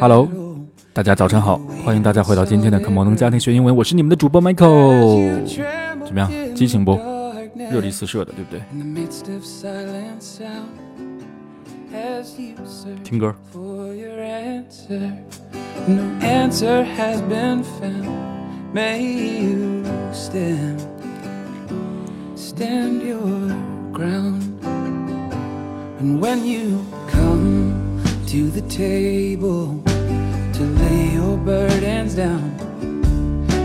Hello，大家早上好，欢迎大家回到今天的可摩能家庭学英文，我是你们的主播 Michael。怎么样，激情不？热力四射的，对不对？听歌。To the table to lay your burdens down.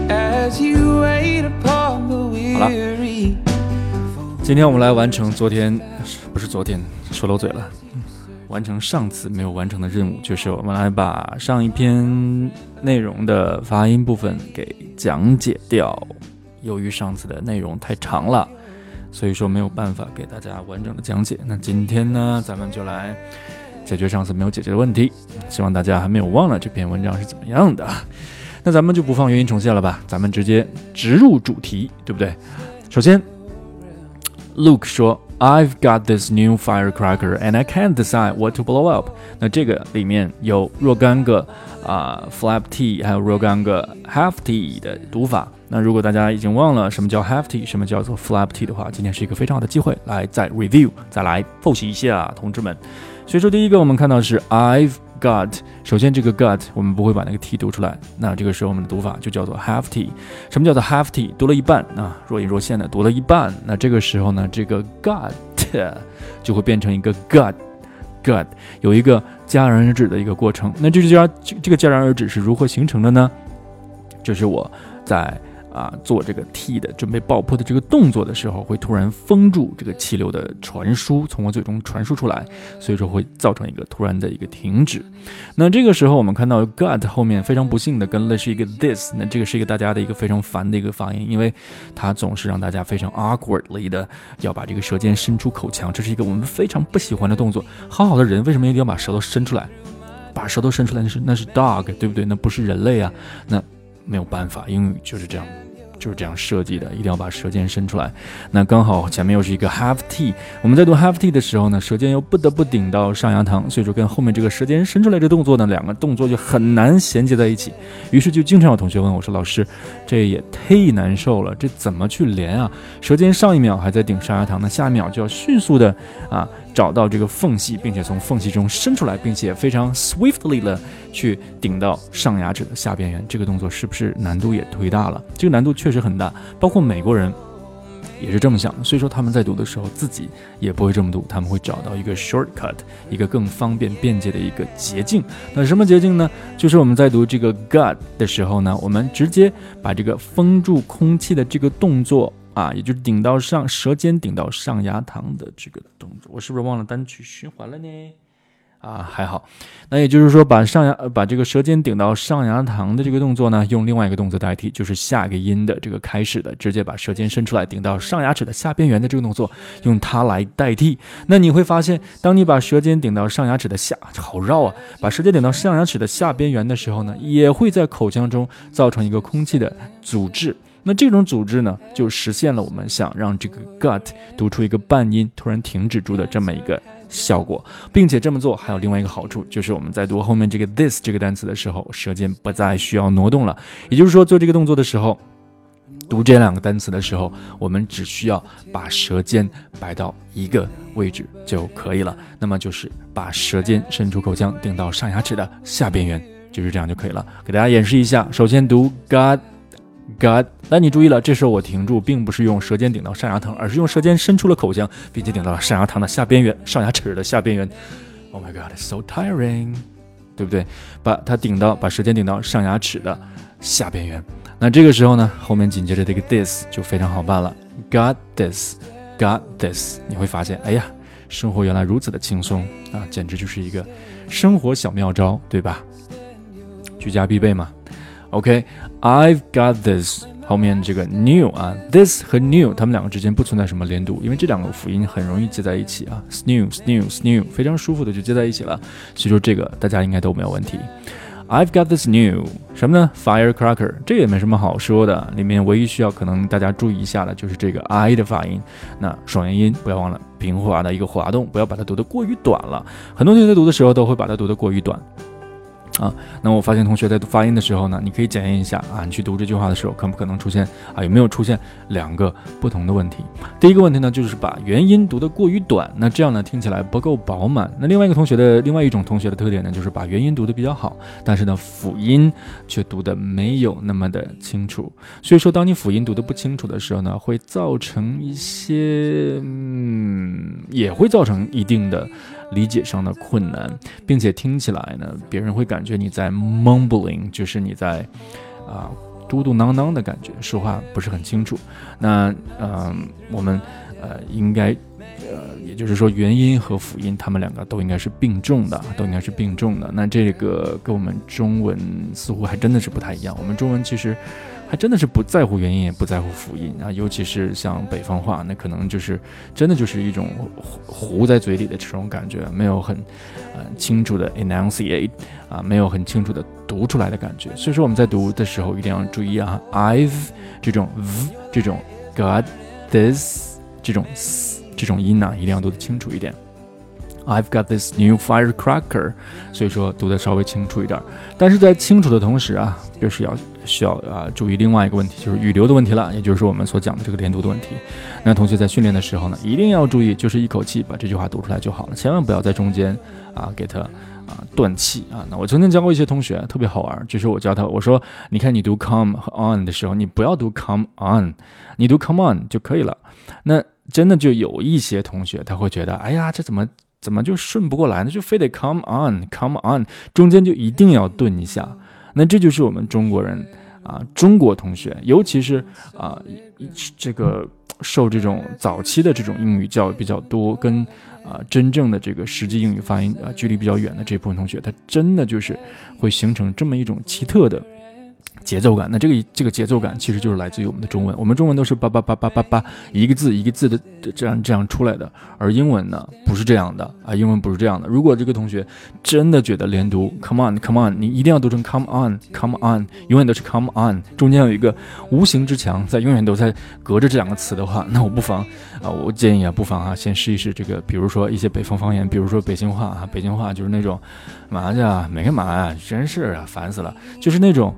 As you wait upon the weary 今天我们来完成昨天不是昨天说漏嘴了。完成上次没有完成的任务就是我们来把上一篇内容的发音部分给讲解掉。由于上次的内容太长了所以说没有办法给大家完整的讲解那今天呢咱们就来解决上次没有解决的问题，希望大家还没有忘了这篇文章是怎么样的。那咱们就不放原音重现了吧，咱们直接直入主题，对不对？首先，Luke 说：“I've got this new firecracker and I can't decide what to blow up。”那这个里面有若干个啊 flap t，还有若干个 half t 的读法。那如果大家已经忘了什么叫 half t，什么叫做 flap t 的话，今天是一个非常好的机会，来再 review，再来复习一下，同志们。所以说，第一个我们看到是 I've got。首先，这个 got 我们不会把那个 t 读出来，那这个时候我们的读法就叫做 have t。什么叫做 have t？读了一半啊，若隐若现的读了一半。那这个时候呢，这个 got 就会变成一个 got got，有一个戛然而止的一个过程。那这就这个戛然而止是如何形成的呢？就是我在。啊，做这个 T 的准备爆破的这个动作的时候，会突然封住这个气流的传输，从我嘴中传输出来，所以说会造成一个突然的一个停止。那这个时候我们看到 got 后面非常不幸的跟了是一个 this，那这个是一个大家的一个非常烦的一个发音，因为它总是让大家非常 awkwardly 的要把这个舌尖伸出口腔，这是一个我们非常不喜欢的动作。好好的人为什么一定要把舌头伸出来？把舌头伸出来那是那是 dog 对不对？那不是人类啊，那没有办法，英语就是这样。就是这样设计的，一定要把舌尖伸出来。那刚好前面又是一个 half t，我们在读 half t 的时候呢，舌尖又不得不顶到上牙膛，所以说跟后面这个舌尖伸出来这动作呢，两个动作就很难衔接在一起。于是就经常有同学问我说：“老师，这也忒难受了，这怎么去连啊？舌尖上一秒还在顶上牙膛，那下一秒就要迅速的啊。”找到这个缝隙，并且从缝隙中伸出来，并且非常 swiftly 的去顶到上牙齿的下边缘，这个动作是不是难度也忒大了？这个难度确实很大，包括美国人也是这么想的。所以说他们在读的时候自己也不会这么读，他们会找到一个 shortcut，一个更方便便捷的一个捷径。那什么捷径呢？就是我们在读这个 gut 的时候呢，我们直接把这个封住空气的这个动作。啊，也就是顶到上舌尖顶到上牙膛的这个动作，我是不是忘了单曲循环了呢？啊，还好。那也就是说，把上牙呃把这个舌尖顶到上牙膛的这个动作呢，用另外一个动作代替，就是下一个音的这个开始的，直接把舌尖伸出来顶到上牙齿的下边缘的这个动作，用它来代替。那你会发现，当你把舌尖顶到上牙齿的下，好绕啊！把舌尖顶到上牙齿的下边缘的时候呢，也会在口腔中造成一个空气的阻滞。那这种组织呢，就实现了我们想让这个 gut 读出一个半音突然停止住的这么一个效果，并且这么做还有另外一个好处，就是我们在读后面这个 this 这个单词的时候，舌尖不再需要挪动了。也就是说，做这个动作的时候，读这两个单词的时候，我们只需要把舌尖摆到一个位置就可以了。那么就是把舌尖伸出口腔，顶到上牙齿的下边缘，就是这样就可以了。给大家演示一下，首先读 gut。God，那你注意了，这时候我停住，并不是用舌尖顶到上牙膛，而是用舌尖伸出了口腔，并且顶到了上牙膛的下边缘，上牙齿的下边缘。Oh my God，it's so tiring，对不对？把它顶到，把舌尖顶到上牙齿的下边缘。那这个时候呢，后面紧接着这个 this 就非常好办了。Got this，got this，你会发现，哎呀，生活原来如此的轻松啊，简直就是一个生活小妙招，对吧？居家必备嘛。OK，I've got this。后面这个 new 啊，this 和 new 它们两个之间不存在什么连读，因为这两个辅音很容易接在一起啊，snew，snew，snew，非常舒服的就接在一起了。所以说这个大家应该都没有问题。I've got this new 什么呢？Firecracker，这也没什么好说的。里面唯一需要可能大家注意一下的就是这个 i 的发音，那双元音不要忘了平滑的一个滑动，不要把它读得过于短了。很多同学在读的时候都会把它读得过于短。啊，那我发现同学在发音的时候呢，你可以检验一下啊，你去读这句话的时候，可不可能出现啊，有没有出现两个不同的问题？第一个问题呢，就是把元音读得过于短，那这样呢听起来不够饱满。那另外一个同学的另外一种同学的特点呢，就是把元音读得比较好，但是呢辅音却读得没有那么的清楚。所以说，当你辅音读得不清楚的时候呢，会造成一些，嗯，也会造成一定的。理解上的困难，并且听起来呢，别人会感觉你在 mumbling，就是你在啊嘟嘟囔囔的感觉，说话不是很清楚。那嗯，我们呃应该呃，也就是说元音和辅音，他们两个都应该是并重的，都应该是并重的。那这个跟我们中文似乎还真的是不太一样。我们中文其实。真的是不在乎元音，也不在乎辅音啊，尤其是像北方话，那可能就是真的就是一种糊在嘴里的这种感觉，没有很呃清楚的 enunciate 啊，没有很清楚的读出来的感觉。所以说我们在读的时候一定要注意啊，I've 这种 v 这种 got this 这种 s 这种音呢，一定要读得清楚一点。I've got this new firecracker，所以说读得稍微清楚一点。但是在清楚的同时啊，就是要。需要啊注意另外一个问题，就是语流的问题了，也就是我们所讲的这个连读的问题。那同学在训练的时候呢，一定要注意，就是一口气把这句话读出来就好了，千万不要在中间啊给他啊断气啊。那我曾经教过一些同学，特别好玩，就是我教他，我说，你看你读 come 和 on 的时候，你不要读 come on，你读 come on 就可以了。那真的就有一些同学他会觉得，哎呀，这怎么怎么就顺不过来呢？就非得 come on，come on，中间就一定要顿一下。那这就是我们中国人啊，中国同学，尤其是啊，这个受这种早期的这种英语教育比较多，跟啊真正的这个实际英语发音啊距离比较远的这部分同学，他真的就是会形成这么一种奇特的。节奏感，那这个这个节奏感其实就是来自于我们的中文，我们中文都是叭叭叭叭叭叭一个字一个字的这样这样出来的，而英文呢不是这样的啊，英文不是这样的。如果这个同学真的觉得连读，come on come on，你一定要读成 come on come on，永远都是 come on，中间有一个无形之墙在，永远都在隔着这两个词的话，那我不妨啊，我建议啊，不妨啊，先试一试这个，比如说一些北方方言，比如说北京话啊，北京话就是那种嘛去啊，没干嘛呀，真是啊，烦死了，就是那种。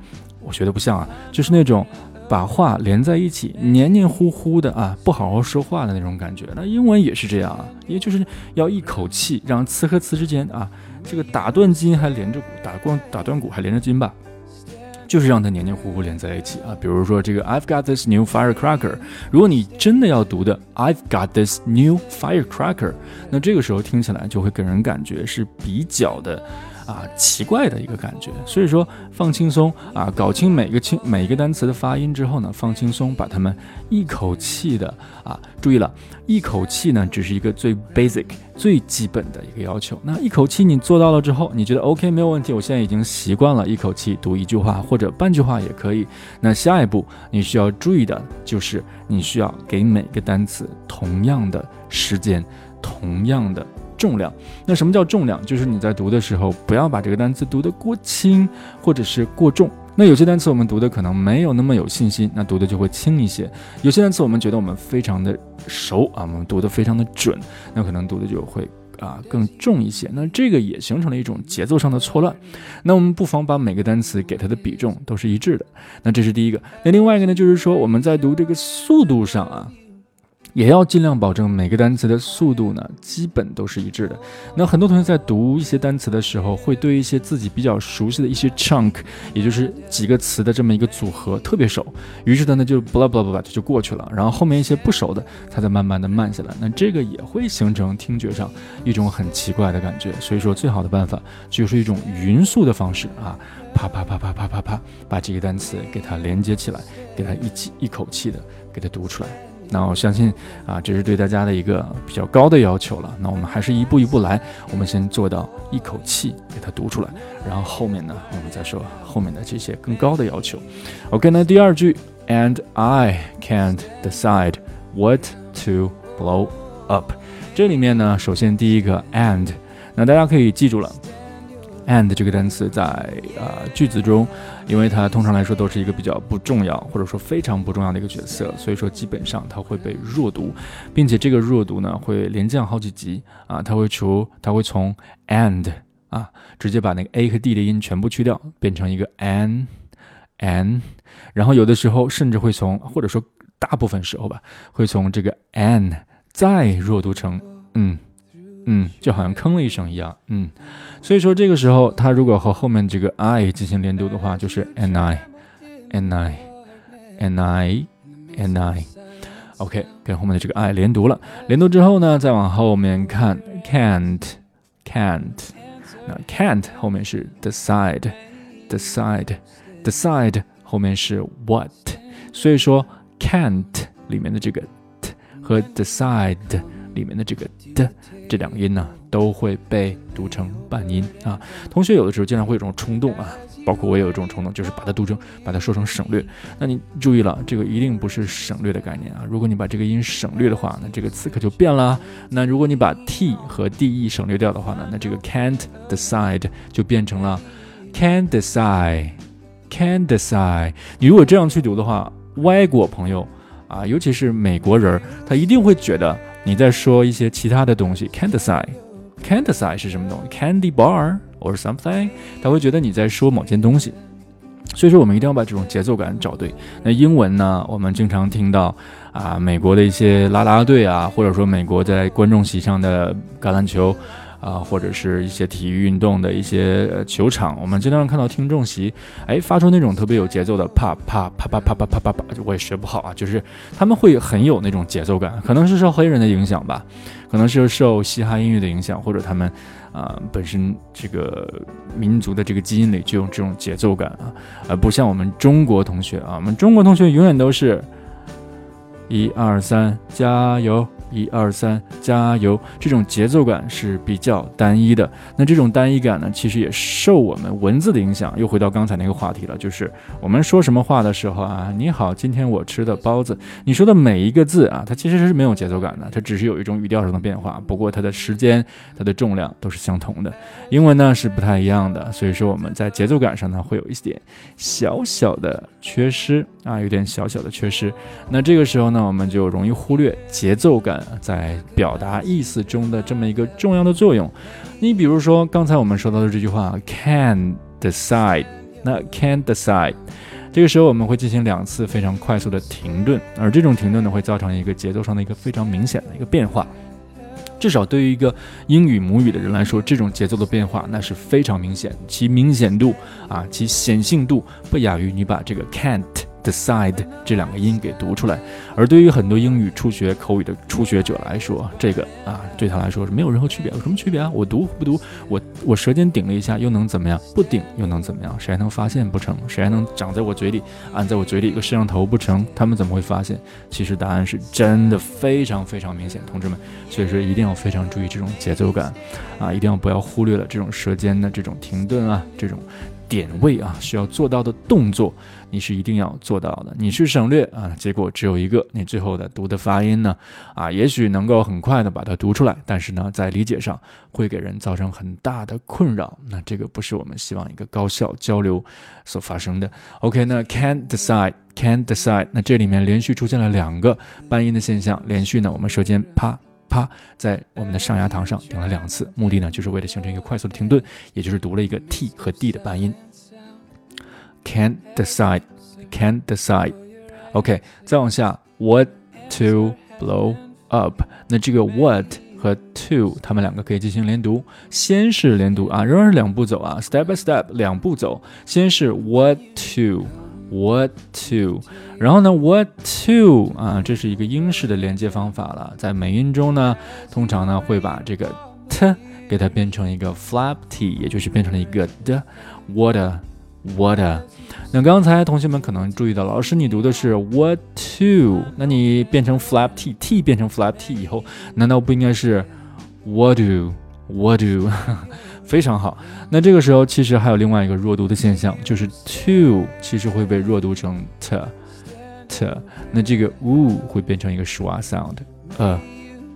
我学的不像啊，就是那种把话连在一起，黏黏糊糊的啊，不好好说话的那种感觉。那英文也是这样啊，也就是要一口气让词和词之间啊，这个打断筋还连着骨，打光打断骨还连着筋吧，就是让它黏黏糊糊连在一起啊。比如说这个 I've got this new firecracker，如果你真的要读的 I've got this new firecracker，那这个时候听起来就会给人感觉是比较的。啊，奇怪的一个感觉，所以说放轻松啊，搞清每个清每一个单词的发音之后呢，放轻松，把它们一口气的啊，注意了，一口气呢只是一个最 basic 最基本的一个要求。那一口气你做到了之后，你觉得 OK 没有问题，我现在已经习惯了一口气读一句话或者半句话也可以。那下一步你需要注意的就是你需要给每个单词同样的时间，同样的。重量，那什么叫重量？就是你在读的时候，不要把这个单词读得过轻或者是过重。那有些单词我们读的可能没有那么有信心，那读的就会轻一些；有些单词我们觉得我们非常的熟啊，我们读的非常的准，那可能读的就会啊更重一些。那这个也形成了一种节奏上的错乱。那我们不妨把每个单词给它的比重都是一致的。那这是第一个。那另外一个呢，就是说我们在读这个速度上啊。也要尽量保证每个单词的速度呢，基本都是一致的。那很多同学在读一些单词的时候，会对一些自己比较熟悉的一些 chunk，也就是几个词的这么一个组合特别熟，于是他呢就 blah blah blah 就过去了。然后后面一些不熟的，他再慢慢的慢下来。那这个也会形成听觉上一种很奇怪的感觉。所以说，最好的办法就是一种匀速的方式啊，啪啪啪啪啪啪啪，把这个单词给它连接起来，给它一起一口气的给它读出来。那我相信啊，这是对大家的一个比较高的要求了。那我们还是一步一步来，我们先做到一口气给它读出来，然后后面呢，我们再说后面的这些更高的要求。OK，那第二句，and I can't decide what to blow up。这里面呢，首先第一个 and，那大家可以记住了 and 这个单词在呃句子中，因为它通常来说都是一个比较不重要或者说非常不重要的一个角色，所以说基本上它会被弱读，并且这个弱读呢会连降好几级啊，它会除它会从 and 啊直接把那个 a 和 d 的音全部去掉，变成一个 an an，然后有的时候甚至会从或者说大部分时候吧，会从这个 an 再弱读成嗯。嗯，就好像吭了一声一样，嗯，所以说这个时候，它如果和后面这个 i 进行连读的话，就是 an i，an i，an i，an i，OK，跟后面的这个 i 连读了，连读之后呢，再往后面看，can't，can't，那 can't 后面是 decide，decide，decide。后面是 what，所以说 can't 里面的这个 t 和 decide 里面的这个的。这两个音呢都会被读成半音啊。同学有的时候经常会有这种冲动啊，包括我也有这种冲动，就是把它读成，把它说成省略。那你注意了，这个一定不是省略的概念啊。如果你把这个音省略的话，那这个词可就变了。那如果你把 t 和 de 省略掉的话呢，那这个 can't decide 就变成了 can decide，can decide。你如果这样去读的话，外国朋友啊，尤其是美国人，他一定会觉得。你在说一些其他的东西，candy side，candy side 是什么东西？candy bar or something？他会觉得你在说某件东西，所以说我们一定要把这种节奏感找对。那英文呢？我们经常听到啊，美国的一些拉拉队啊，或者说美国在观众席上的橄榄球。啊，或者是一些体育运动的一些球场，我们经常看到听众席，哎，发出那种特别有节奏的啪啪啪啪啪啪啪啪啪，我也学不好啊，就是他们会很有那种节奏感，可能是受黑人的影响吧，可能是受嘻哈音乐的影响，或者他们啊本身这个民族的这个基因里就有这种节奏感啊，而不像我们中国同学啊，我们中国同学永远都是一二三，加油。一二三，加油！这种节奏感是比较单一的。那这种单一感呢，其实也受我们文字的影响。又回到刚才那个话题了，就是我们说什么话的时候啊，你好，今天我吃的包子。你说的每一个字啊，它其实是没有节奏感的，它只是有一种语调上的变化。不过它的时间、它的重量都是相同的。英文呢是不太一样的，所以说我们在节奏感上呢会有一点小小的缺失啊，有点小小的缺失。那这个时候呢，我们就容易忽略节奏感。在表达意思中的这么一个重要的作用，你比如说刚才我们说到的这句话，can decide，那 can decide，这个时候我们会进行两次非常快速的停顿，而这种停顿呢，会造成一个节奏上的一个非常明显的一个变化，至少对于一个英语母语的人来说，这种节奏的变化那是非常明显，其明显度啊，其显性度不亚于你把这个 can't。Decide 这两个音给读出来，而对于很多英语初学口语的初学者来说，这个啊对他来说是没有任何区别。有什么区别啊？我读不读？我我舌尖顶了一下，又能怎么样？不顶又能怎么样？谁还能发现不成？谁还能长在我嘴里，按在我嘴里一个摄像头不成？他们怎么会发现？其实答案是真的非常非常明显，同志们。所以说一定要非常注意这种节奏感啊，一定要不要忽略了这种舌尖的这种停顿啊，这种。点位啊，需要做到的动作，你是一定要做到的。你去省略啊，结果只有一个，你最后的读的发音呢，啊，也许能够很快的把它读出来，但是呢，在理解上会给人造成很大的困扰。那这个不是我们希望一个高效交流所发生的。OK，那 can decide，can decide，那这里面连续出现了两个半音的现象，连续呢，我们舌尖啪。啪，在我们的上牙膛上顶了两次，目的呢，就是为了形成一个快速的停顿，也就是读了一个 t 和 d 的半音。Can't decide, can't decide. OK，再往下，what to blow up？那这个 what 和 to，它们两个可以进行连读，先是连读啊，仍然是两步走啊，step by step，两步走，先是 what to。What to？然后呢？What to？啊，这是一个英式的连接方法了。在美音中呢，通常呢会把这个 t 给它变成一个 flap t，也就是变成了一个的 water，water。那刚才同学们可能注意到，老师你读的是 what to，那你变成 flap t，t 变成 flap t 以后，难道不应该是 what do？What do？非常好，那这个时候其实还有另外一个弱读的现象，就是 to 其实会被弱读成 t，t，那这个 u 会变成一个 schwa sound，呃，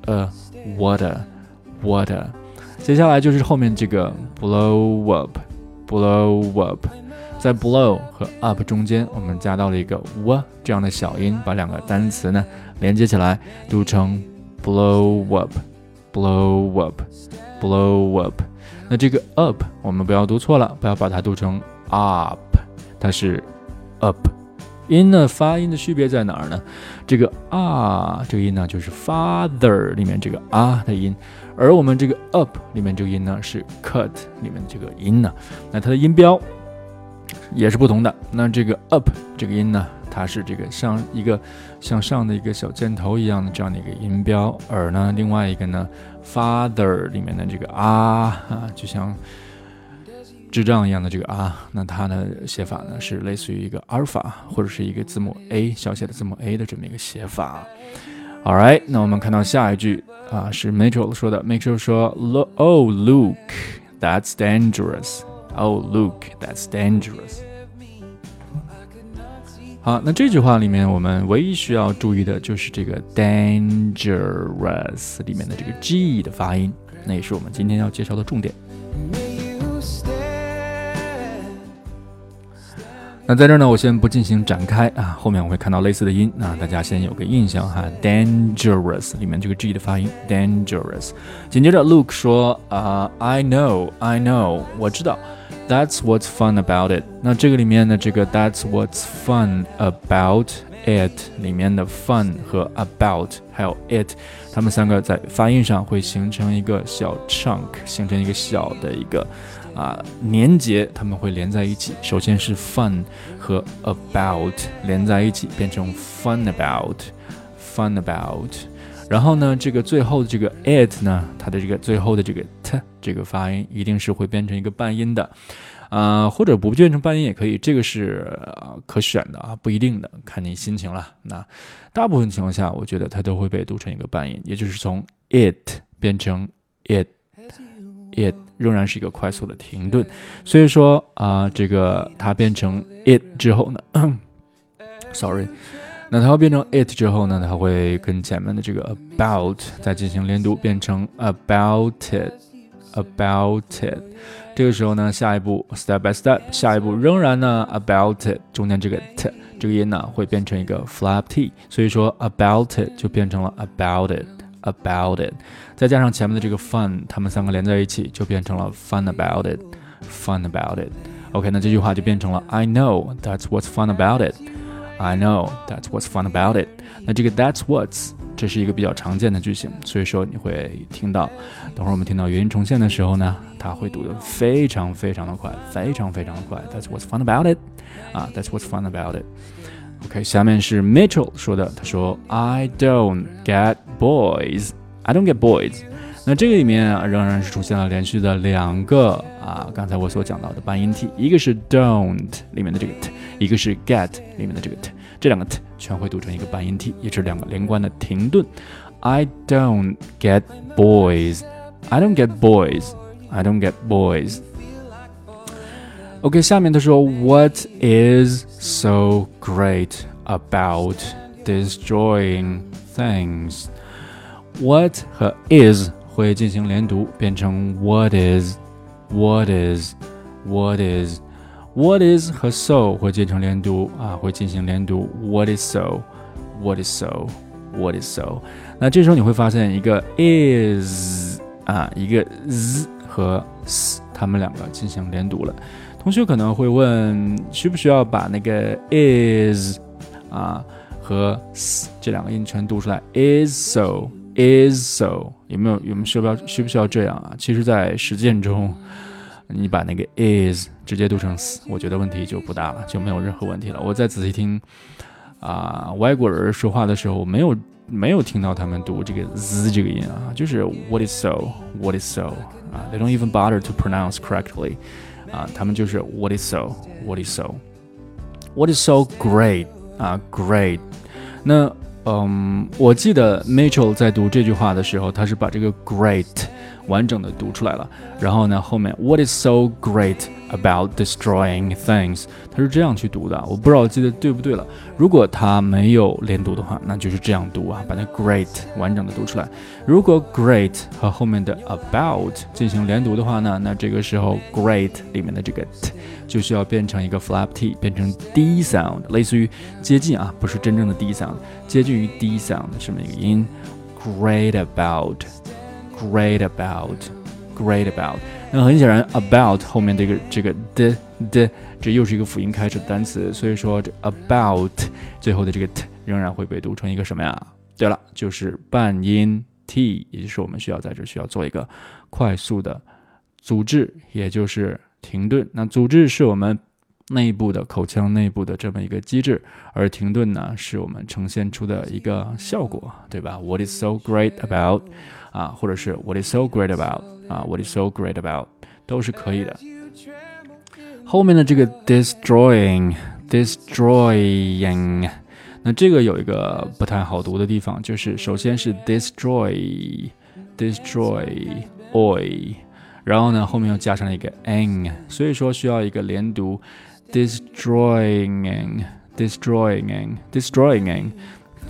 呃，water，water，接下来就是后面这个 blow up，blow up，在 blow 和 up 中间，我们加到了一个 w 这样的小音，把两个单词呢连接起来，读成 blow up，blow up，blow up。那这个 up 我们不要读错了，不要把它读成 up，它是 up。音呢发音的区别在哪儿呢？这个啊这个音呢就是 father 里面这个啊的音。而我们这个 up 里面这个音呢是 cut 里面这个音呢，那它的音标也是不同的。那这个 up 这个音呢，它是这个像一个向上的一个小箭头一样的这样的一个音标，而呢另外一个呢 father 里面的这个啊啊，就像智障一样的这个啊，那它的写法呢是类似于一个阿尔法或者是一个字母 a 小写的字母 a 的这么一个写法。All right，那我们看到下一句啊，是 Mitchell 说的。Mitchell 说：“Oh, Luke, that's dangerous. Oh, Luke, that's dangerous.” 好，那这句话里面，我们唯一需要注意的就是这个 “dangerous” 里面的这个 “g” 的发音，那也是我们今天要介绍的重点。那在这儿呢，我先不进行展开啊，后面我会看到类似的音那，大家先有个印象哈。Dangerous 里面这个 G 的发音，dangerous。紧接着 Luke 说啊，I know, I know，我知道。That's what's fun about it。那这个里面的这个 That's what's fun about it 里面的 fun 和 about 还有 it，它们三个在发音上会形成一个小 chunk，形成一个小的一个。啊，连接他们会连在一起。首先是 fun 和 about 连在一起，变成 fun about，fun about。然后呢，这个最后的这个 it 呢，它的这个最后的这个 t 这个发音一定是会变成一个半音的，啊，或者不变成半音也可以，这个是可选的啊，不一定的，看你心情了。那大部分情况下，我觉得它都会被读成一个半音，也就是从 it 变成 it。it 仍然是一个快速的停顿，所以说啊，这个它变成 it 之后呢，sorry，那它要变成 it 之后呢，它会跟前面的这个 about 再进行连读，变成 about it，about it。这个时候呢，下一步 step by step，下一步仍然呢 about it 中间这个 t 这个音呢会变成一个 flap t，所以说 about it 就变成了 about it。about it，再加上前面的这个 fun，它们三个连在一起就变成了 fun about it，fun about it。OK，那这句话就变成了 I know that's what's fun about it。I know that's what's fun about it。那这个 that's what's 这是一个比较常见的句型，所以说你会听到，等会儿我们听到元音重现的时候呢，它会读得非常非常的快，非常非常的快。That's what's fun about it。啊，That's what's fun about it。OK，下面是 Mitchell 说的，他说 I don't get boys, I don't get boys。 那这个里面啊，仍然是出现了连续的两个啊，刚才我所讲到的半音 t，一个是 don't 里面的这个 t，一个是 get 里面的这个 t，这两个 t 全会读成一个半音 t，也是两个连贯的停顿。I don't get boys, I don't get boys, I don't get boys。OK，下面他说，What is so great about destroying things？What 和 is 会进行连读，变成 What is？What is？What is？What is 和 so 会进行连读啊，会进行连读。What is so？What is so？What is so？那这时候你会发现一个 is 啊，一个 z 和 s，它们两个进行连读了。同学可能会问，需不需要把那个 is 啊和 s 这两个音全读出来？is so is so 有没有有没有需要需不需要这样啊？其实，在实践中，你把那个 is 直接读成 s，我觉得问题就不大了，就没有任何问题了。我再仔细听啊，外国人说话的时候，没有没有听到他们读这个 z 这个音啊，就是 what is so what is so 啊，they don't even bother to pronounce correctly。啊，他们就是 What is so? What is so? What is so great? 啊，great。那嗯，我记得 Mitchell 在读这句话的时候，他是把这个 great 完整的读出来了。然后呢，后面 What is so great about destroying things，它是这样去读的，我不知道我记得对不对了。如果它没有连读的话，那就是这样读啊，把它 great 完整的读出来。如果 great 和后面的 about 进行连读的话呢，那这个时候 great 里面的这个 t 就需要变成一个 flap t，变成 d sound，类似于接近啊，不是真正的 d sound，接近于 d sound 的这么一个音。Great about Great about，great about。那很显然，about 后面这个这个的的，这又是一个辅音开始的单词，所以说这 about 最后的这个 t 仍然会被读成一个什么呀？对了，就是半音 t，也就是我们需要在这需要做一个快速的阻滞，也就是停顿。那阻滞是我们内部的口腔内部的这么一个机制，而停顿呢，是我们呈现出的一个效果，对吧？What is so great about？啊，或者是 What is so great about？啊，What is so great about 都是可以的。后面的这个 destroying，destroying，那这个有一个不太好读的地方，就是首先是 destroy，destroy，oy，然后呢后面又加上了一个 n，所以说需要一个连读，destroying，destroying，destroying。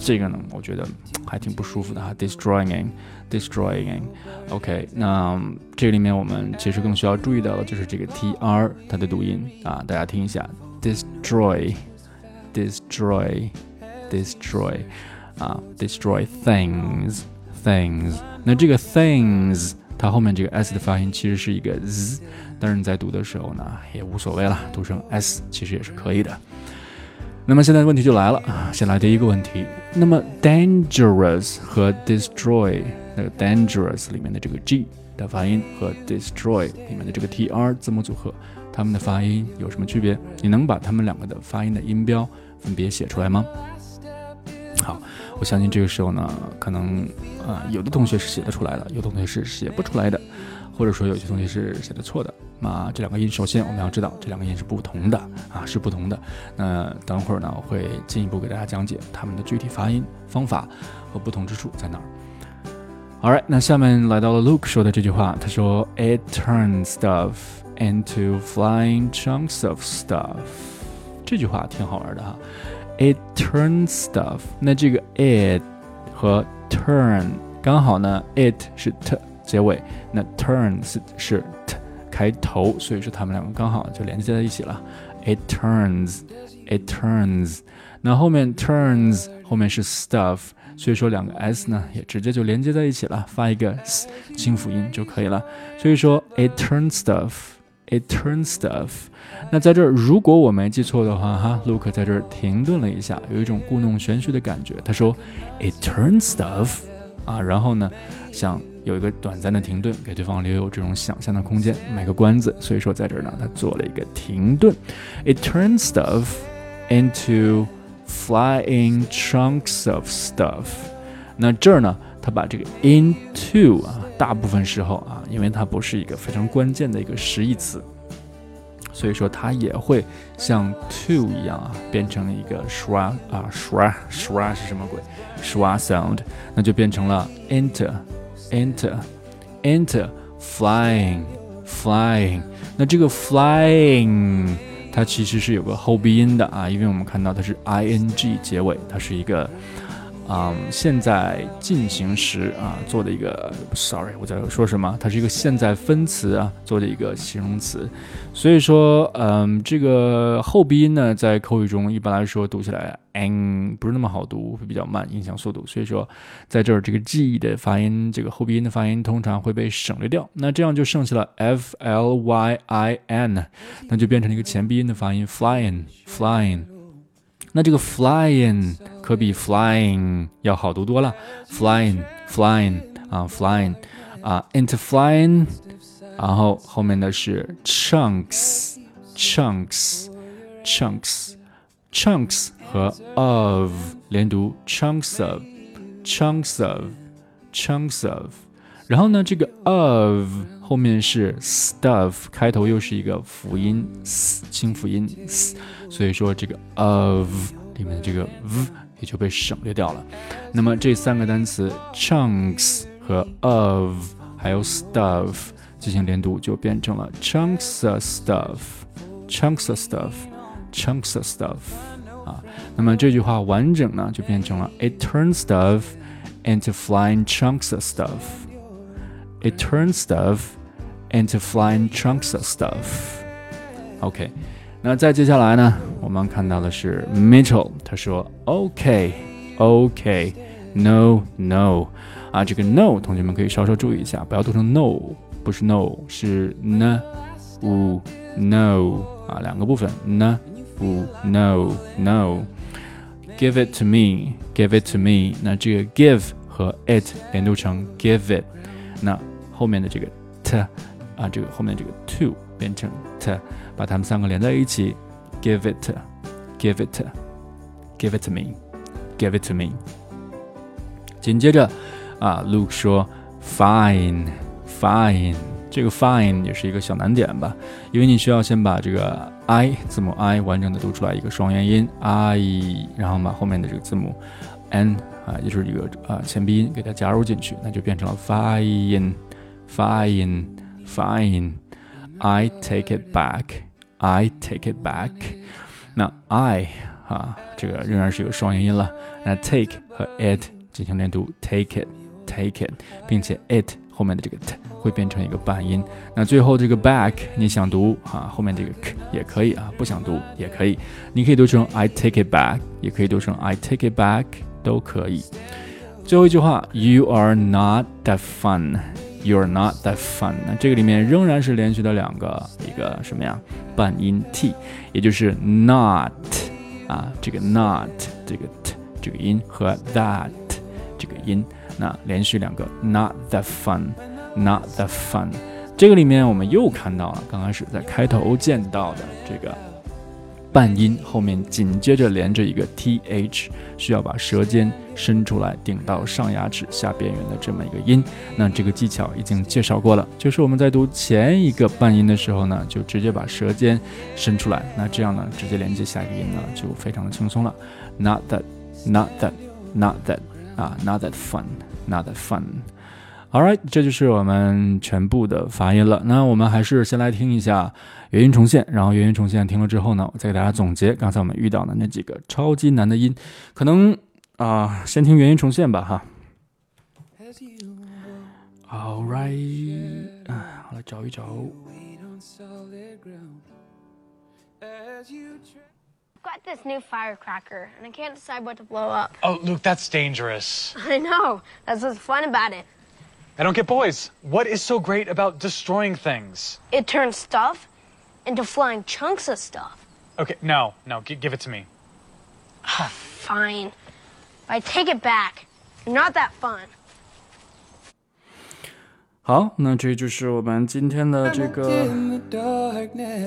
这个呢，我觉得还挺不舒服的哈，destroying，destroying。OK，那这里面我们其实更需要注意到的就是这个 tr 它的读音啊，大家听一下，destroy，destroy，destroy，啊，destroy things，things。那这个 things 它后面这个 s 的发音其实是一个 z，但是你在读的时候呢，也无所谓了，读成 s 其实也是可以的。那么现在问题就来了啊，先来第一个问题。那么 dangerous 和 destroy 那个 dangerous 里面的这个 g 的发音和 destroy 里面的这个 tr 字母组合，它们的发音有什么区别？你能把它们两个的发音的音标分别写出来吗？好，我相信这个时候呢，可能啊有的同学是写得出来的，有的同学是写不出来的。或者说有些同学是写的错的，那这两个音首先我们要知道这两个音是不同的啊，是不同的。那等会儿呢，我会进一步给大家讲解它们的具体发音方法和不同之处在哪儿。Alright，那下面来到了 Luke 说的这句话，他说：“It turns stuff into flying chunks of stuff。”这句话挺好玩的哈。It turns stuff，那这个 it 和 turn 刚好呢，it 是 t。结尾，那 turn 是是开头，所以说它们两个刚好就连接在一起了。It turns, it turns。那后面 turns 后面是 stuff，所以说两个 s 呢也直接就连接在一起了，发一个 s 清辅音就可以了。所以说 it turns stuff, it turns stuff。那在这儿，如果我没记错的话，哈，Luke 在这儿停顿了一下，有一种故弄玄虚的感觉。他说 it turns stuff，啊，然后呢，像。有一个短暂的停顿，给对方留有这种想象的空间，卖个关子。所以说，在这儿呢，他做了一个停顿。It turns stuff into flying chunks of stuff。那这儿呢，他把这个 into 啊，大部分时候啊，因为它不是一个非常关键的一个实义词，所以说它也会像 to 一样啊，变成一个 shra 啊 shra shra 是什么鬼？shra sound，那就变成了 enter。Enter enter flying flying，那这个 flying 它其实是有个后鼻音的啊，因为我们看到它是 ing 结尾，它是一个。嗯，现在进行时啊做的一个，sorry，我在说什么？它是一个现在分词啊做的一个形容词，所以说，嗯，这个后鼻音呢，在口语中一般来说读起来，n 不是那么好读，会比较慢，影响速度。所以说，在这儿这个 g 的发音，这个后鼻音的发音通常会被省略掉，那这样就剩下了 f l y i n，那就变成了一个前鼻音的发音，flying，flying。那这个 flying 可比 flying 要好读多了，flying，flying 啊，flying 啊，into flying，然后后面的是 chunks，chunks，chunks，chunks 和 of 连读，chunks of，chunks of，chunks of， 然后呢，这个 of 后面是 stuff，开头又是一个辅音 s，清辅音 s。所以说这个 of 里面的这个 v 也就被省略掉了。那么这三个单词 chunks 和 of 还有 stuff 进行连读，就变成了 chunks of stuff，chunks of stuff，chunks of stuff 啊。那么这句话完整呢，就变成了 It turns stuff into flying chunks of stuff。 It turns stuff into flying chunks of stuff。OK，那再接下来呢，我们看到的是 Mitchell，他说 OK，OK，No No。啊，这个 no 同学们可以稍稍注意一下，不要读成 no，不是 no，是 n u no 啊，两个部分 n u no no。Give it to me, give it to me。那这个 give 和 it 连读成 give it，那 后面的这个 t 啊，这个后面这个 to 变成 t，把它们三个连在一起，give it, give it, give it to me, give it to me。紧接着。啊，Luke 说，fine，fine，这个 fine 也是一个小难点吧，因为你需要先把这个 i 字母 i 完整的读出来一个双元音 i，然后把后面的这个字母 n 啊，也就是一个啊前鼻音给它加入进去，那就变成了 fine fine，fine，fine，I take it back，I take it back，那 i 啊，这个仍然是一个双元音了，那 take 和 it 进行连读，take it。take it，并且 it 后面的这个 t 会变成一个半音。那最后这个 back 你想读啊，后面这个 k 也可以啊，不想读也可以。你可以读成 I take it back，也可以读成 I take it back，都可以。最后一句话，You are not that fun。 You're not that fun。那这个里面仍然是连续的两个一个什么呀？半音 t，也就是 not 啊，这个 not 这个 t 这个音和 that 这个音。那连续两个，not that fun，not that fun。这个里面我们又看到了，刚开始在开头见到的这个半音后面紧接着连着一个 th，需要把舌尖伸出来顶到上牙齿下边缘的这么一个音。那这个技巧已经介绍过了，就是我们在读前一个半音的时候呢，就直接把舌尖伸出来，那这样呢，直接连接下一个音呢，就非常的轻松了。Not that，not that，not that。啊，not that fun，not that fun。All right，这就是我们全部的发音了。那我们还是先来听一下元音重现，然后元音重现听了之后呢，我再给大家总结刚才我们遇到的那几个超级难的音。可能啊，先听元音重现吧，哈。All right，啊，我来找一找。got this new firecracker, and I can't decide what to blow up. Oh, Luke, that's dangerous. I know. That's what's fun about it. I don't get boys. What is so great about destroying things? It turns stuff into flying chunks of stuff. Okay, no, no, give it to me. Fine. If I take it back, not that fun. 好，那这就是我们今天的这个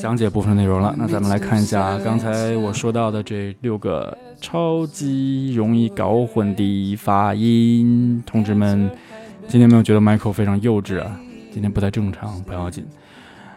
讲解部分内容了。那咱们来看一下刚才我说到的这六个超级容易搞混的发音。同志们， 今天没有觉得 Michael 非常幼稚啊？今天不太正常，不要紧。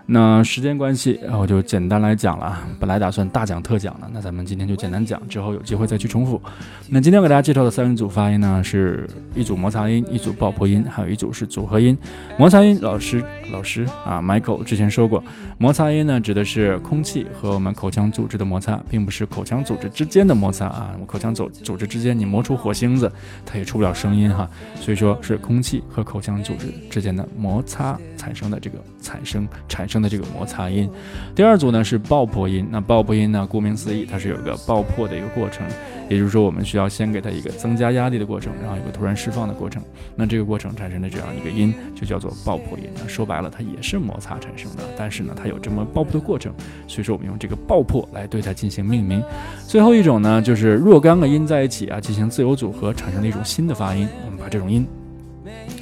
那时间关系，我就简单来讲了。本来打算大讲特讲的，那咱们今天就简单讲，之后有机会再去重复。那今天我给大家介绍的三组发音呢，是一组摩擦音，一组爆破音，还有一组是组合音。摩擦音，老师老师啊，Michael 之前说过，摩擦音呢指的是空气和我们口腔组织的摩擦，并不是口腔组织之间的摩擦啊。我口腔组组织之间，你磨出火星子，它也出不了声音哈。所以说是空气和口腔组织之间的摩擦产生的这个产生产生。的这个摩擦音，第二组呢是爆破音。那爆破音呢，顾名思义，它是有一个爆破的一个过程，也就是说，我们需要先给它一个增加压力的过程，然后有个突然释放的过程。那这个过程产生的这样一个音，就叫做爆破音。那说白了，它也是摩擦产生的，但是呢，它有这么爆破的过程，所以说我们用这个爆破来对它进行命名。最后一种呢，就是若干个音在一起啊，进行自由组合，产生了一种新的发音。我们把这种音。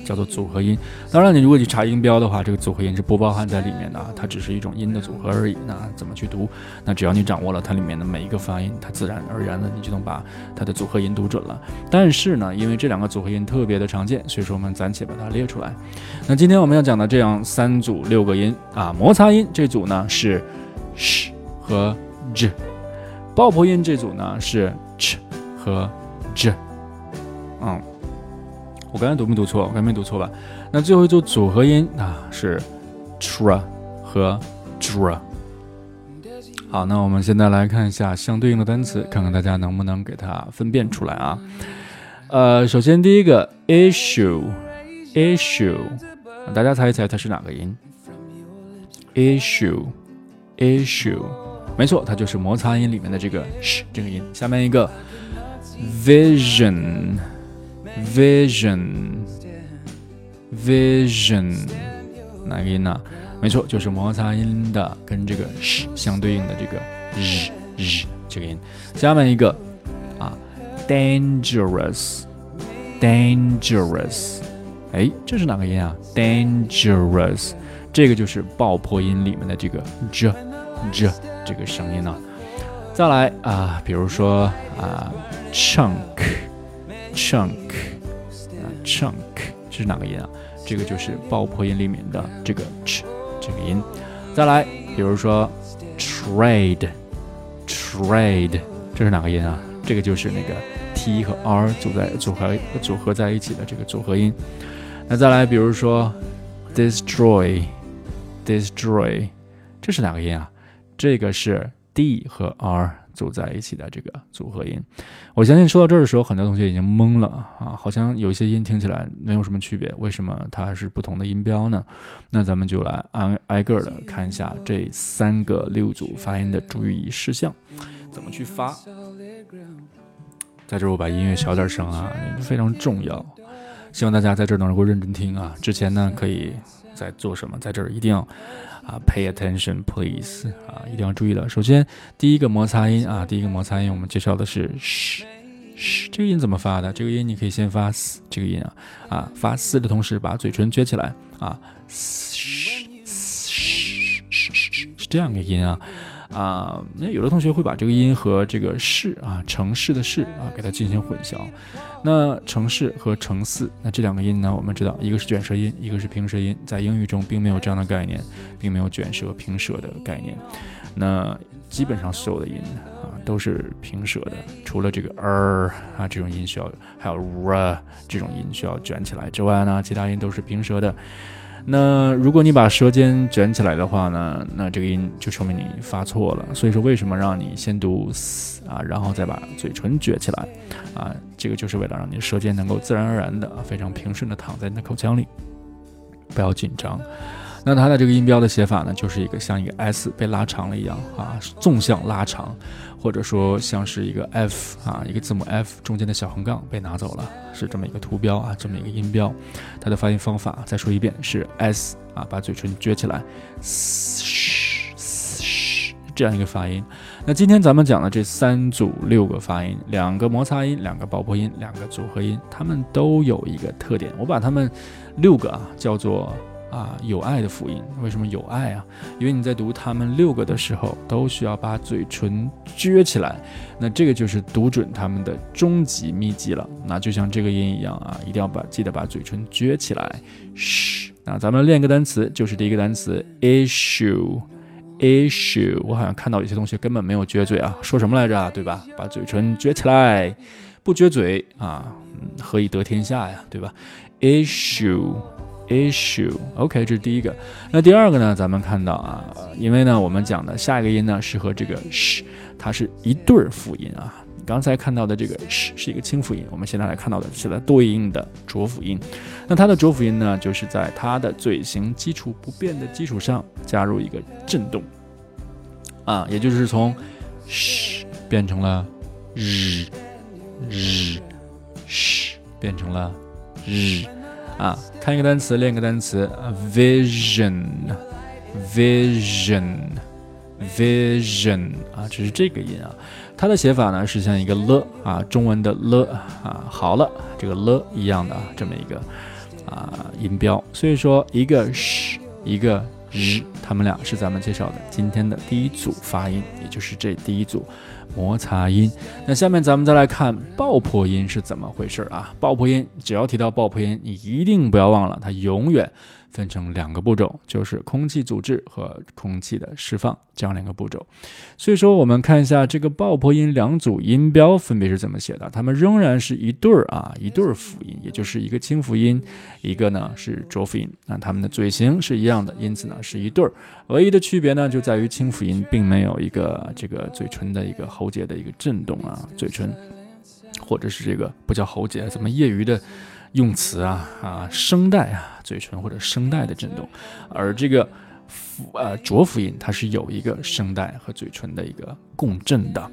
叫做组合音。当然，你如果去查音标的话，这个组合音是不包含在里面的啊，它只是一种音的组合而已。那怎么去读？那只要你掌握了它里面的每一个发音，它自然而然的你就能把它的组合音读准了。但是呢，因为这两个组合音特别的常见，所以说我们暂且把它列出来。那今天我们要讲的这样三组六个音啊，摩擦音这组呢是 sh 和 j，爆破音这组呢是 ch 和 j，嗯。我刚才读没读错？我刚才没读错吧？那最后一组组合音啊是 tr 和 dr。好，那我们现在来看一下相对应的单词，看看大家能不能给它分辨出来啊。呃，首先第一个 issue，issue，大家猜一猜它是哪个音？issue，issue，没错，它就是摩擦音里面的这个 sh 这个音。下面一个 vision Vision，vision 哪个音呢？没错，就是摩擦音的跟这个 sh 相对应的这个 r r 这个音。下面一个啊，dangerous，dangerous，哎，这是哪个音啊？dangerous，这个就是爆破音里面的这个 j j 这个声音呢。再来啊，比如说啊，chunk Chunk 啊，chunk，这是哪个音啊？这个就是爆破音里面的这个 ch。这个音，再来，比如说，trade，trade，这是哪个音啊？这个就是那个 t 和 r 组在组合组合在一起的这个组合音。那再来，比如说，destroy，destroy，这是哪个音啊？这个是 d 和 r。组在一起的这个组合音，我相信说到这儿的时候，很多同学已经懵了啊，好像有一些音听起来没有什么区别，为什么它是不同的音标呢？那咱们就来挨挨个的看一下这三个六组发音的注意事项，怎么去发。在这儿我把音乐小点声啊，非常重要，希望大家在这儿能够认真听啊。之前呢，可以在做什么，在这儿一定要。啊，pay attention, please！啊，一定要注意了。首先，第一个摩擦音啊，第一个摩擦音，我们介绍的是 sh sh，这个音怎么发的？这个音你可以先发嘶这个音啊，啊，发嘶的同时把嘴唇撅起来啊，sh sh sh 是这样一个音啊。啊，那有的同学会把这个音和这个市啊，城市的市啊，给它进行混淆。那城市和城市，那这两个音呢，我们知道，一个是卷舌音，一个是平舌音，在英语中并没有这样的概念，并没有卷舌平舌的概念。那基本上所有的音啊，都是平舌的，除了这个 er 啊这种音需要，还有 r 这种音需要卷起来之外呢，其他音都是平舌的。那如果你把舌尖卷起来的话呢，那这个音就说明你发错了。所以说，为什么让你先读 s 啊，然后再把嘴唇撅起来啊？这个就是为了让你舌尖能够自然而然的、非常平顺的躺在你的口腔里，不要紧张。那它的这个音标的写法呢，就是一个像一个 S 被拉长了一样啊，纵向拉长，或者说像是一个 F 啊，一个字母 F 中间的小横杠被拿走了，是这么一个图标啊，这么一个音标。它的发音方法再说一遍是 S 啊，把嘴唇撅起来，这样一个发音。那今天咱们讲的这三组六个发音，两个摩擦音，两个爆破音，两个组合音，它们都有一个特点，我把它们六个啊叫做。啊，有爱的辅音，为什么有爱啊？因为你在读它们六个的时候，都需要把嘴唇撅起来，那这个就是读准它们的终极秘籍了。那就像这个音一样啊，一定要把记得把嘴唇撅起来。嘘，那咱们练个单词，就是第一个单词 issue，issue。我好像看到有些同学根本没有撅嘴啊，说什么来着？对吧？把嘴唇撅起来，不撅嘴啊，嗯何以得天下呀？对吧？issue。issue，OK，这是第一个。那第二个呢？咱们看到啊，因为呢，我们讲的下一个音呢是和这个 sh，它是一对儿辅音啊。刚才看到的这个 sh 是一个清辅音，我们现在来看到的是它对应的浊辅音。那它的浊辅音呢，就是在它的嘴型基础不变的基础上加入一个震动啊，也就是从 sh 变成了日日 sh 变成了日。啊，看一个单词，练一个单词，vision，vision，vision，啊，这是这个音啊，它的写法呢是像一个了啊，中文的了啊，好了，这个了一样的这么一个啊音标，所以说一个 sh，一个日。他们俩是咱们介绍的今天的第一组发音，也就是这第一组摩擦音。那下面咱们再来看爆破音是怎么回事啊？爆破音，只要提到爆破音，你一定不要忘了，它永远。分成两个步骤，就是空气阻滞和空气的释放这样两个步骤。所以说，我们看一下这个爆破音两组音标分别是怎么写的。它们仍然是一对儿啊，一对儿辅音，也就是一个清辅音，一个呢是浊辅音。那它们的嘴型是一样的，因此呢是一对儿。唯一的区别呢就在于清辅音并没有一个这个嘴唇的一个喉结的一个震动啊，嘴唇或者是这个不叫喉结，怎么业余的。用词啊啊，声带啊，嘴唇或者声带的震动，而这个辅呃浊辅音它是有一个声带和嘴唇的一个共振的，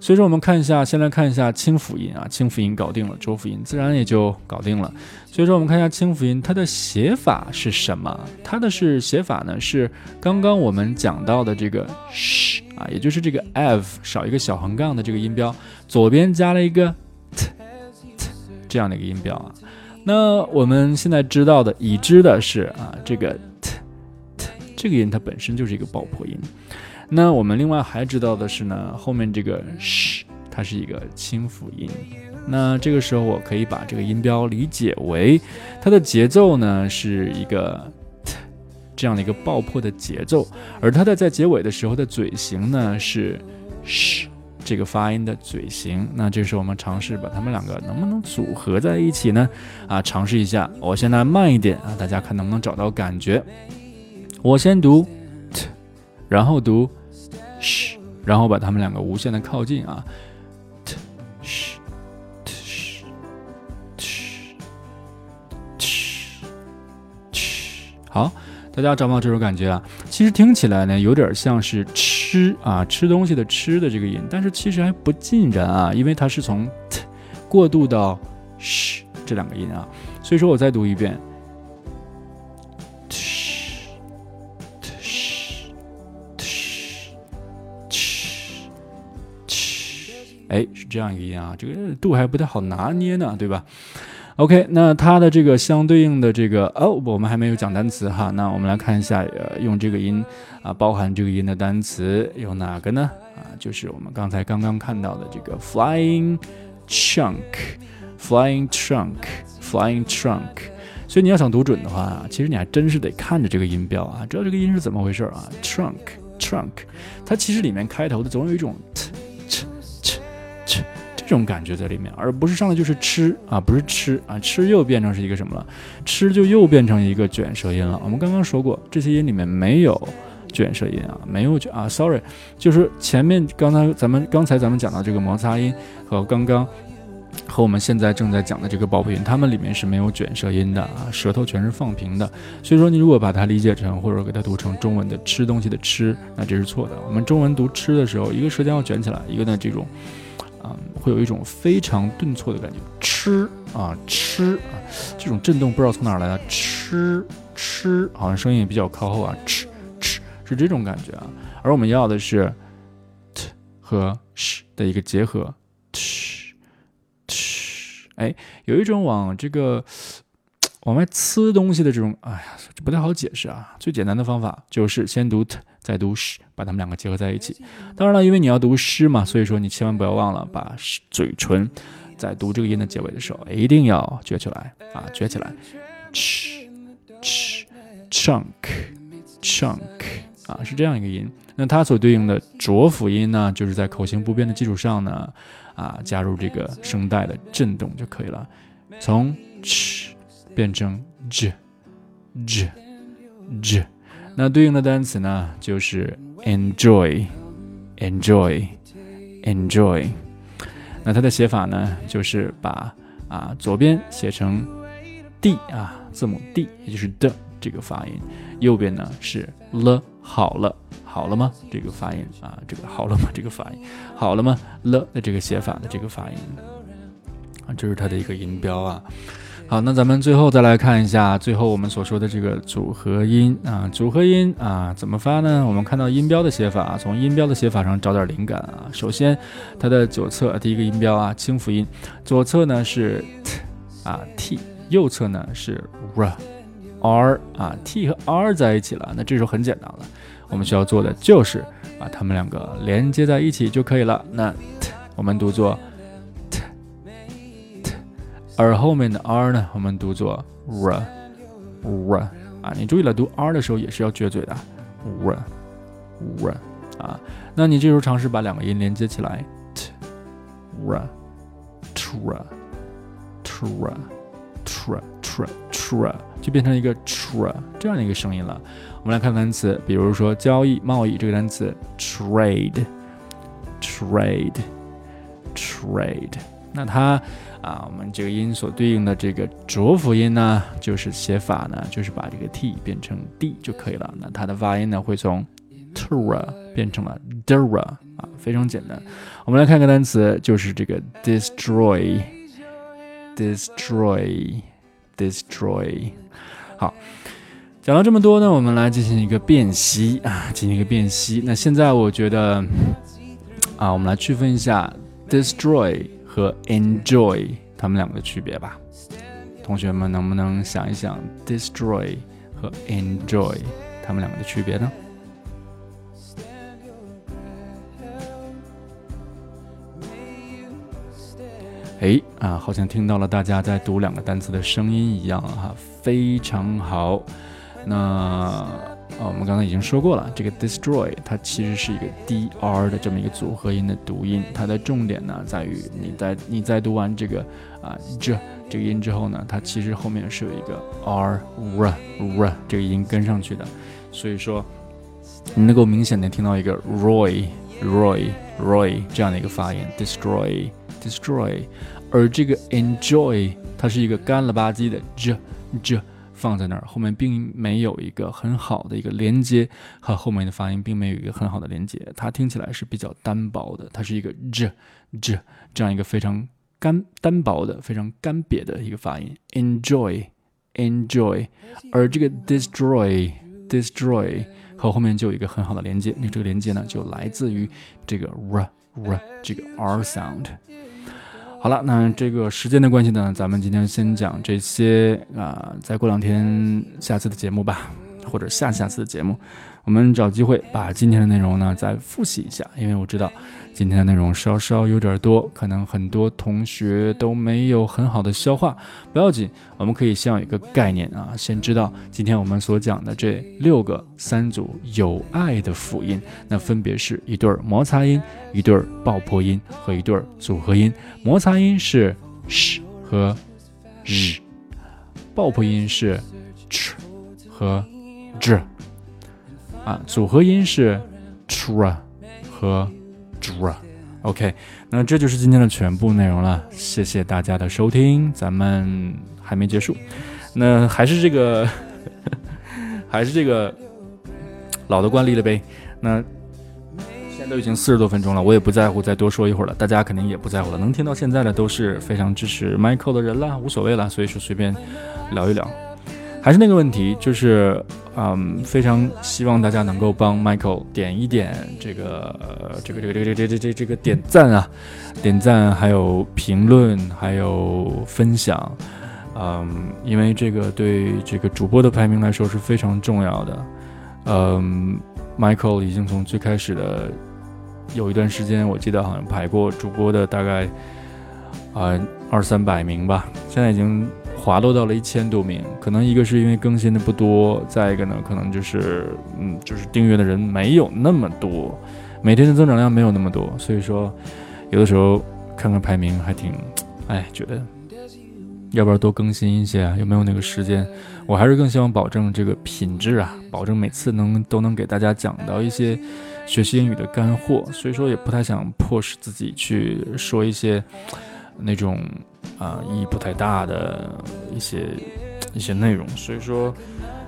所以说我们看一下，先来看一下清辅音啊，清辅音搞定了，浊辅音自然也就搞定了。所以说我们看一下清辅音它的写法是什么？它的是写法呢是刚刚我们讲到的这个 sh 啊，也就是这个 f 少一个小横杠的这个音标，左边加了一个 t t 这样的一个音标啊。那我们现在知道的、已知的是啊，这个 t t 这个音它本身就是一个爆破音。那我们另外还知道的是呢，后面这个 sh 它是一个清辅音。那这个时候我可以把这个音标理解为它的节奏呢是一个这样的一个爆破的节奏，而它的在结尾的时候的嘴型呢是 sh。这个发音的嘴型，那这时候我们尝试把它们两个能不能组合在一起呢？啊，尝试一下。我现在慢一点啊，大家看能不能找到感觉。我先读 t，然后读 sh，然后把它们两个无限的靠近啊。t sh t sh t sh sh 好，大家找不找这种感觉啊？其实听起来呢，有点像是吃啊，吃东西的吃的这个音，但是其实还不尽然啊，因为它是从 t 过渡到 sh 这两个音啊，所以说我再读一遍哎，是这样一个音啊，这个度还不太好拿捏呢，对吧？OK，那它的这个相对应的这个哦，我们还没有讲单词哈。那我们来看一下，呃，用这个音啊，包含这个音的单词有哪个呢？啊，就是我们刚才刚刚看到的这个 flying trunk，flying trunk，flying trunk。所以你要想读准的话，其实你还真是得看着这个音标啊，知道这个音是怎么回事啊？trunk，trunk，它其实里面开头的总有一种 t。这种感觉在里面，而不是上来就是吃啊，不是吃啊，吃又变成是一个什么了？吃就又变成一个卷舌音了。我们刚刚说过，这些音里面没有卷舌音啊，没有卷啊，sorry，就是前面刚才咱们刚才咱们讲到这个摩擦音和刚刚和我们现在正在讲的这个爆破音，它们里面是没有卷舌音的啊，舌头全是放平的。所以说，你如果把它理解成或者给它读成中文的吃东西的吃，那这是错的。我们中文读吃的时候，一个舌尖要卷起来，一个呢这种。啊，会有一种非常顿挫的感觉，吃。啊吃啊，这种震动不知道从哪儿来的，吃吃，好像声音也比较靠后啊，吃吃是这种感觉啊，而我们要的是 t 和 sh 的一个结合，sh sh，哎，有一种往这个往外呲东西的这种，哎呀，这不太好解释啊，最简单的方法就是先读 t。再读诗，把它们两个结合在一起。当然了，因为你要读诗嘛，所以说你千万不要忘了把嘴唇在读这个音的结尾的时候一定要撅起来啊，撅起来。ch ch chunk chunk 啊，是这样一个音。那它所对应的浊辅音呢，就是在口型不变的基础上呢，啊，加入这个声带的震动就可以了，从 ch 变成 j j j。那对应的单词呢，就是 enjoy，enjoy，enjoy。那它的写法呢，就是把啊左边写成 d 啊字母 d，也就是的这个发音，右边呢是了，好了，好了吗？这个发音啊，这个好了吗？这个发音好了吗？了的这个写法的这个发音啊，这是它的一个音标啊。好，那咱们最后再来看一下，最后我们所说的这个组合音啊，组合音啊，怎么发呢？我们看到音标的写法，从音标的写法上找点灵感啊。首先，它的左侧第一个音标啊，清辅音，左侧呢是 t 啊 t，右侧呢是 r r 啊，t 和 r 在一起了，那这时候很简单了，我们需要做的就是把它们两个连接在一起就可以了。那 t 我们读作而后面的 r 呢，我们读作 r r 啊，你注意了，读 r 的时候也是要撅嘴的 r r 啊，那你这时候尝试把两个音连接起来 tr tr tr tr tr tr 就变成一个 tr 这样的一个声音了。我们来看单词，比如说交易、贸易这个单词 trade trade trade，那它啊，我们这个音所对应的这个浊辅音呢，就是写法呢，就是把这个 t 变成 d 就可以了。那它的发音呢，会从 tura 变成了 dura，啊，非常简单。我们来看个单词，就是这个 destroy destroy destroy。好，讲了这么多呢，我们来进行一个辨析啊，进行一个辨析。那现在我觉得啊，我们来区分一下 destroy 和 enjoy 它们两个的区别吧。同学们能不能想一想 destroy 和 enjoy 它们两个的区别呢？哎啊，好像听到了大家在读两个单词的声音一样哈，非常好。那啊，我们刚才已经说过了，这个 destroy 它其实是一个 dr 的这么一个组合音的读音，它的重点呢在于你在你在读完这个啊这这个音之后呢，它其实后面是有一个 r r r 这个音跟上去的，所以说你能够明显的听到一个 roy roy roy 这样的一个发音，destroy。destroy，而这个 enjoy 它是一个干了吧唧的 j j 放在那儿，后面并没有一个很好的一个连接，和后面的发音并没有一个很好的连接，它听起来是比较单薄的，它是一个 j j 这样一个非常干单薄的、非常干瘪的一个发音。enjoy enjoy，而这个 destroy destroy 和后面就有一个很好的连接，那这个连接呢就来自于这个 r r 这个 r sound。好了，那这个时间的关系呢，咱们今天先讲这些啊，再过两天下次的节目吧，或者下下次的节目，我们找机会把今天的内容呢再复习一下，因为我知道。今天的内容稍稍有点多，可能很多同学都没有很好的消化，不要紧，我们可以先有一个概念啊，先知道今天我们所讲的这六个三组有爱的辅音，那分别是一对摩擦音、一对爆破音和一对组合音。摩擦音是 sh 和 z，爆破音是 ch 和 z，啊，组合音是 tra 和。OK，那这就是今天的全部内容了。谢谢大家的收听，咱们还没结束，那还是这个，还是这个老的惯例了呗。那现在都已经四十多分钟了，我也不在乎再多说一会儿了，大家肯定也不在乎了。能听到现在的都是非常支持 Michael 的人了，无所谓了，所以说随便聊一聊。还是那个问题，就是。嗯，非常希望大家能够帮 Michael 点一点这个这个这个这个这这这这个点赞啊，点赞，还有评论，还有分享。嗯，因为这个对这个主播的排名来说是非常重要的。嗯，Michael 已经从最开始的有一段时间，我记得好像排过主播的大概啊二三百名吧，现在已经。滑落到了一千多名，可能一个是因为更新的不多，再一个呢，可能就是嗯，就是订阅的人没有那么多，每天的增长量没有那么多，所以说有的时候看看排名还挺，哎，觉得要不要多更新一些啊？有没有那个时间？我还是更希望保证这个品质啊，保证每次能都能给大家讲到一些学习英语的干货，所以说也不太想迫使自己去说一些那种。啊，意义不太大的一些一些内容，所以说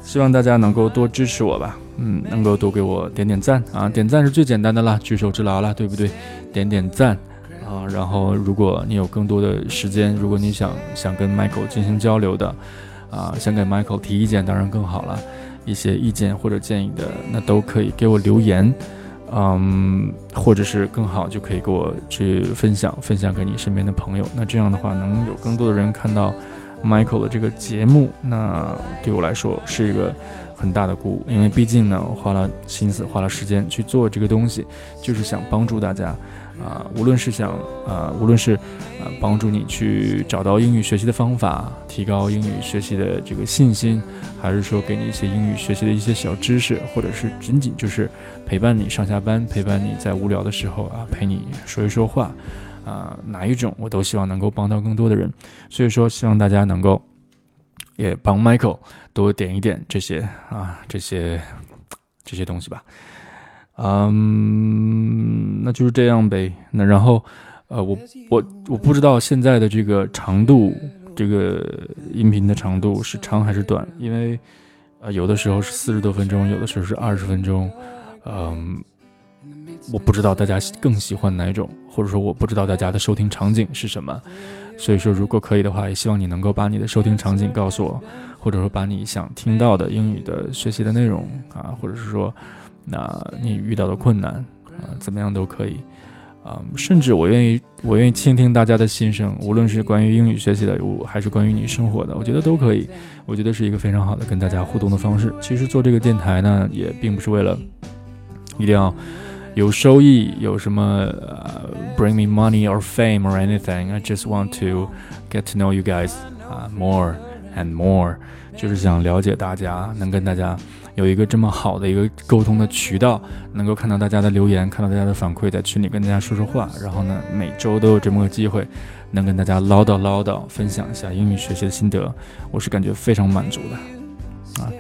希望大家能够多支持我吧，嗯，能够多给我点点赞啊，点赞是最简单的啦，举手之劳了，对不对？点点赞啊，然后如果你有更多的时间，如果你想想跟 Michael 进行交流的啊，想给 Michael 提意见，当然更好了，一些意见或者建议的，那都可以给我留言。嗯，或者是更好，就可以给我去分享，分享给你身边的朋友。那这样的话，能有更多的人看到 Michael 的这个节目，那对我来说是一个很大的鼓舞，因为毕竟呢，我花了心思、花了时间去做这个东西，就是想帮助大家。啊，无论是想啊，无论是啊，帮助你去找到英语学习的方法，提高英语学习的这个信心，还是说给你一些英语学习的一些小知识，或者是仅仅就是陪伴你上下班，陪伴你在无聊的时候啊，陪你说一说话，啊，哪一种我都希望能够帮到更多的人。所以说，希望大家能够也帮 Michael 多点一点这些啊，这些这些东西吧。嗯，那就是这样呗。那然后，呃，我我我不知道现在的这个长度，这个音频的长度是长还是短，因为，呃，有的时候是四十多分钟，有的时候是二十分钟。嗯，我不知道大家更喜欢哪种，或者说我不知道大家的收听场景是什么。所以说，如果可以的话，也希望你能够把你的收听场景告诉我，或者说把你想听到的英语的学习的内容啊，或者是说。那你遇到的困难啊，怎么样都可以，啊，甚至我愿意，我愿意倾听大家的心声，无论是关于英语学习的，还是关于你生活的，我觉得都可以。我觉得是一个非常好的跟大家互动的方式。其实做这个电台呢，也并不是为了一定要有收益，有什么呃，bring me money or fame or anything。I just want to get to know you guys 啊，more and more，就是想了解大家，能跟大家。有一个这么好的一个沟通的渠道，能够看到大家的留言，看到大家的反馈，在群里跟大家说说话，然后呢，每周都有这么个机会，能跟大家唠叨唠叨，分享一下英语学习的心得，我是感觉非常满足的啊。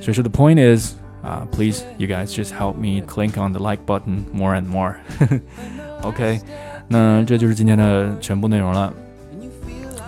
所以说，the point is 啊，please you guys just help me click on the like button more and more。OK，那这就是今天的全部内容了。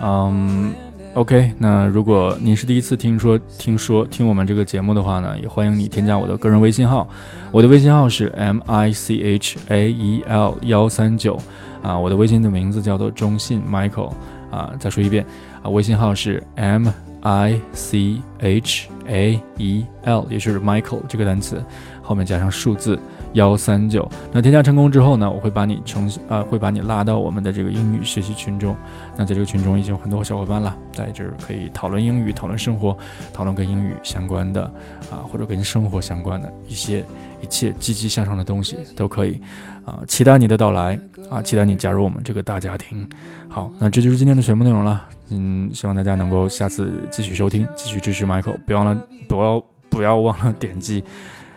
嗯。OK，那如果您是第一次听说听说听我们这个节目的话呢，也欢迎你添加我的个人微信号，我的微信号是 M I C H A E L 幺三九啊，我的微信的名字叫做中信 Michael 啊，再说一遍啊，微信号是 M I C H A E L，也就是 Michael 这个单词后面加上数字。幺三九，那添加成功之后呢，我会把你成啊，会把你拉到我们的这个英语学习群中。那在这个群中已经有很多小伙伴了，在这儿可以讨论英语，讨论生活，讨论跟英语相关的啊，或者跟生活相关的一些一切积极向上的东西都可以啊。期待你的到来啊，期待你加入我们这个大家庭。好，那这就是今天的全部内容了。嗯，希望大家能够下次继续收听，继续支持 Michael，不要忘了，不要不要忘了点击。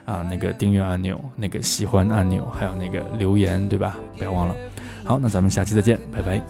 啊那个订阅按钮那个喜欢按钮还有那个留言对吧？不要忘了。好那咱们下期再见拜拜。